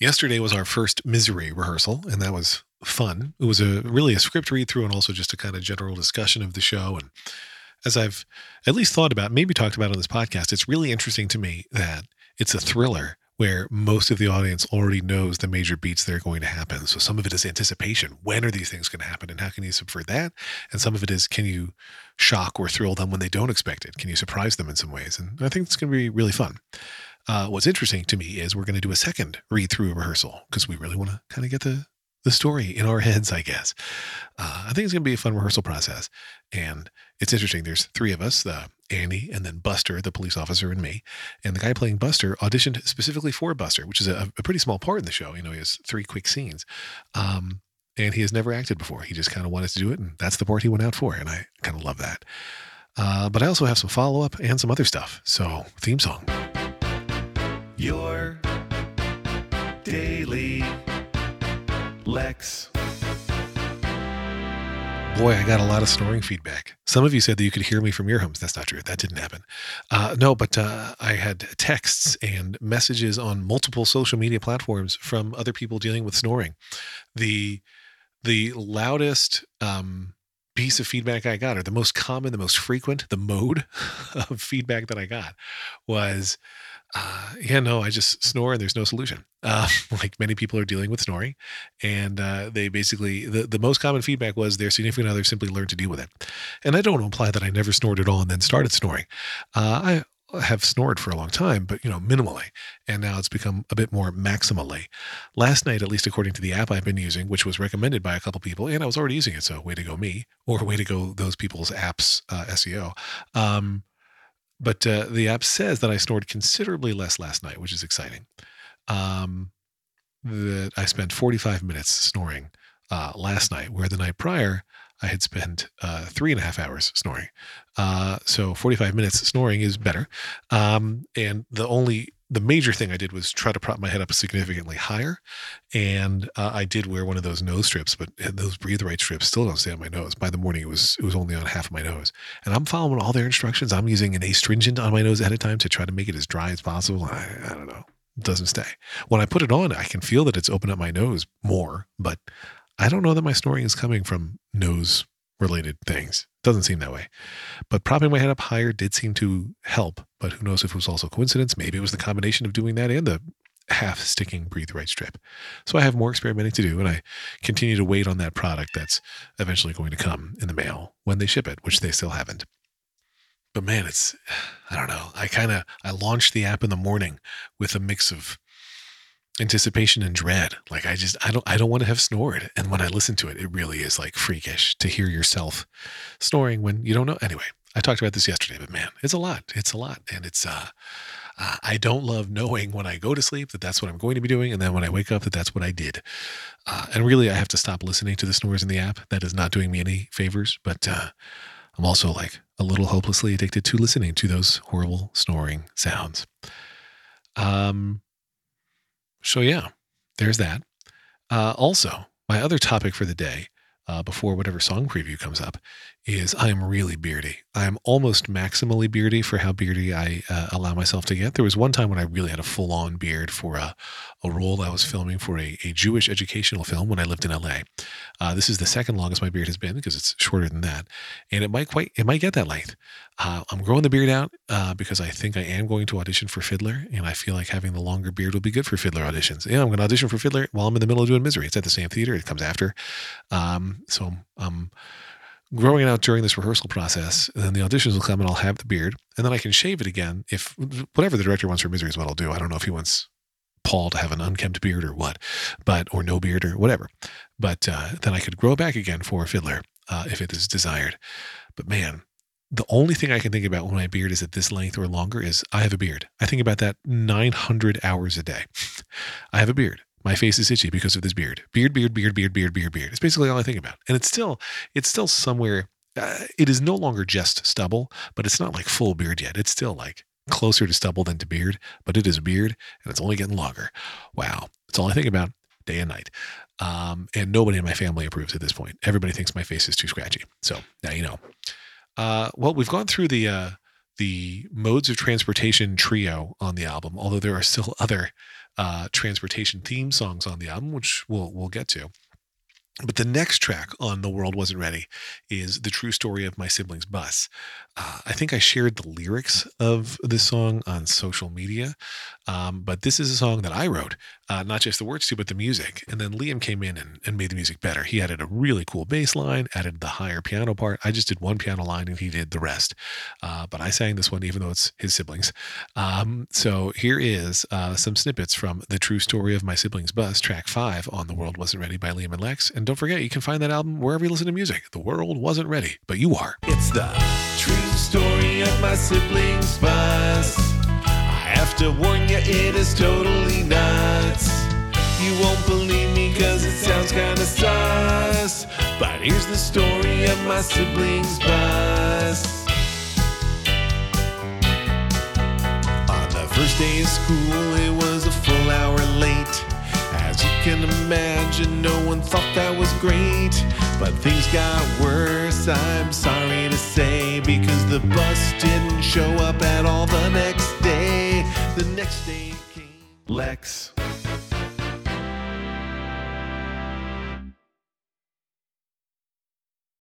Yesterday was our first misery rehearsal, and that was fun. It was a really a script read through and also just a kind of general discussion of the show. And as I've at least thought about, maybe talked about on this podcast, it's really interesting to me that it's a thriller where most of the audience already knows the major beats that are going to happen. So some of it is anticipation. When are these things going to happen and how can you subvert that? And some of it is can you shock or thrill them when they don't expect it? Can you surprise them in some ways? And I think it's going to be really fun. Uh, what's interesting to me is we're going to do a second read through rehearsal because we really want to kind of get the the story in our heads, I guess. Uh, I think it's going to be a fun rehearsal process, and it's interesting. There's three of us: the Annie, and then Buster, the police officer, and me. And the guy playing Buster auditioned specifically for Buster, which is a, a pretty small part in the show. You know, he has three quick scenes. Um, and he has never acted before. He just kind of wanted to do it, and that's the part he went out for. And I kind of love that. Uh, but I also have some follow up and some other stuff. So, theme song. Your daily Lex. Boy, I got a lot of snoring feedback. Some of you said that you could hear me from your homes. That's not true. That didn't happen. Uh, no, but uh, I had texts and messages on multiple social media platforms from other people dealing with snoring. The the loudest um, piece of feedback I got, or the most common, the most frequent, the mode of feedback that I got was uh, yeah, no, I just snore and there's no solution. Uh, like many people are dealing with snoring, and uh, they basically the the most common feedback was their significant other simply learned to deal with it. And I don't imply that I never snored at all and then started snoring. Uh, I have snored for a long time, but you know, minimally, and now it's become a bit more maximally. Last night, at least according to the app I've been using, which was recommended by a couple people, and I was already using it, so way to go me, or way to go those people's apps uh, SEO. Um, but uh, the app says that I snored considerably less last night, which is exciting. Um, that I spent 45 minutes snoring uh, last night, where the night prior I had spent uh, three and a half hours snoring. Uh, so 45 minutes snoring is better. Um, and the only the major thing I did was try to prop my head up significantly higher. And uh, I did wear one of those nose strips, but those breathe right strips still don't stay on my nose. By the morning, it was it was only on half of my nose. And I'm following all their instructions. I'm using an astringent on my nose ahead of time to try to make it as dry as possible. I, I don't know. It doesn't stay. When I put it on, I can feel that it's opened up my nose more, but I don't know that my snoring is coming from nose related things. Doesn't seem that way. But propping my head up higher did seem to help. But who knows if it was also coincidence? Maybe it was the combination of doing that and the half sticking breathe right strip. So I have more experimenting to do and I continue to wait on that product that's eventually going to come in the mail when they ship it, which they still haven't. But man, it's I don't know. I kind of I launched the app in the morning with a mix of anticipation and dread. Like I just I don't I don't want to have snored. And when I listen to it, it really is like freakish to hear yourself snoring when you don't know. Anyway, I talked about this yesterday, but man, it's a lot. It's a lot, and it's uh, uh, I don't love knowing when I go to sleep that that's what I'm going to be doing, and then when I wake up that that's what I did. Uh, and really, I have to stop listening to the snores in the app. That is not doing me any favors. But uh, I'm also like a little hopelessly addicted to listening to those horrible snoring sounds. Um, so, yeah, there's that. Uh, also, my other topic for the day, uh, before whatever song preview comes up, is I am really beardy. I am almost maximally beardy for how beardy I uh, allow myself to get. There was one time when I really had a full on beard for a, a role I was filming for a, a Jewish educational film when I lived in LA. Uh, this is the second longest my beard has been because it's shorter than that, and it might quite it might get that length. Uh, I'm growing the beard out uh, because I think I am going to audition for Fiddler, and I feel like having the longer beard will be good for Fiddler auditions. Yeah, I'm going to audition for Fiddler while I'm in the middle of doing Misery. It's at the same theater. It comes after, um, so um growing it out during this rehearsal process. And then the auditions will come and I'll have the beard. And then I can shave it again if whatever the director wants for Misery is what I'll do. I don't know if he wants Paul to have an unkempt beard or what, but, or no beard or whatever. But uh, then I could grow back again for Fiddler uh, if it is desired. But man, the only thing I can think about when my beard is at this length or longer is I have a beard. I think about that 900 hours a day. I have a beard. My face is itchy because of this beard. Beard, beard, beard, beard, beard, beard, beard. It's basically all I think about. And it's still, it's still somewhere. Uh, it is no longer just stubble, but it's not like full beard yet. It's still like closer to stubble than to beard, but it is a beard and it's only getting longer. Wow. It's all I think about day and night. Um, and nobody in my family approves at this point. Everybody thinks my face is too scratchy. So now you know. Uh, well, we've gone through the, uh, the modes of transportation trio on the album, although there are still other uh, transportation theme songs on the album, which we'll we'll get to. But the next track on The World Wasn't Ready is The True Story of My Siblings Bus. Uh, I think I shared the lyrics of this song on social media, um, but this is a song that I wrote, uh, not just the words to, but the music. And then Liam came in and, and made the music better. He added a really cool bass line, added the higher piano part. I just did one piano line and he did the rest. Uh, but I sang this one, even though it's his siblings. Um, so here is uh, some snippets from The True Story of My Siblings Bus, track five on The World Wasn't Ready by Liam and Lex. And don't forget, you can find that album wherever you listen to music. The world wasn't ready, but you are. It's the true story of my siblings' bus. Have to warn you, it is totally nuts. You won't believe me cause it sounds kinda sus. But here's the story of my siblings' bus. On the first day of school, it was a full hour late. As you can imagine, no one thought that was great. But things got worse, I'm sorry to say, because the bus didn't show came Lex.